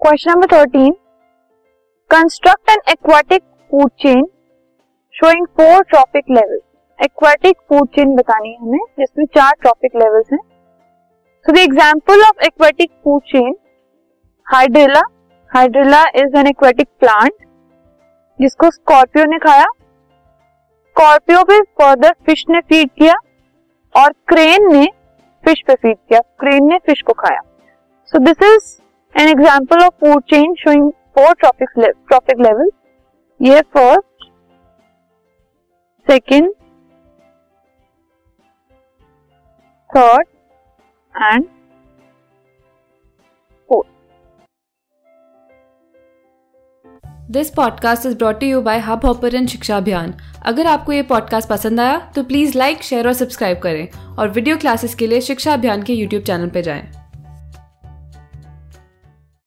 Question number thirteen construct an aquatic food chain showing four trophic level aquatic food chain बतानी है हमें, जिसमें चार ट्रॉपिक लेवल्स हैं। So the example of aquatic food chain hydrilla hydrilla is an aquatic plant जिसको scorpio ने खाया। Scorpio पे फर्दर फ़िश ने फ़ीड किया और क्रेन ने फ़िश पे फ़ीड किया। क्रेन ने फ़िश को खाया। So this is an example of food chain showing four trophic trophic level ये first second third and this podcast is brought you by Hubhopper Shiksha Abhiyan अगर आपको ये पॉडकास्ट पसंद आया तो प्लीज़ लाइक शेयर और सब्सक्राइब करें और वीडियो क्लासेस के लिए शिक्षा अभियान के यूट्यूब चैनल पर जाएँ।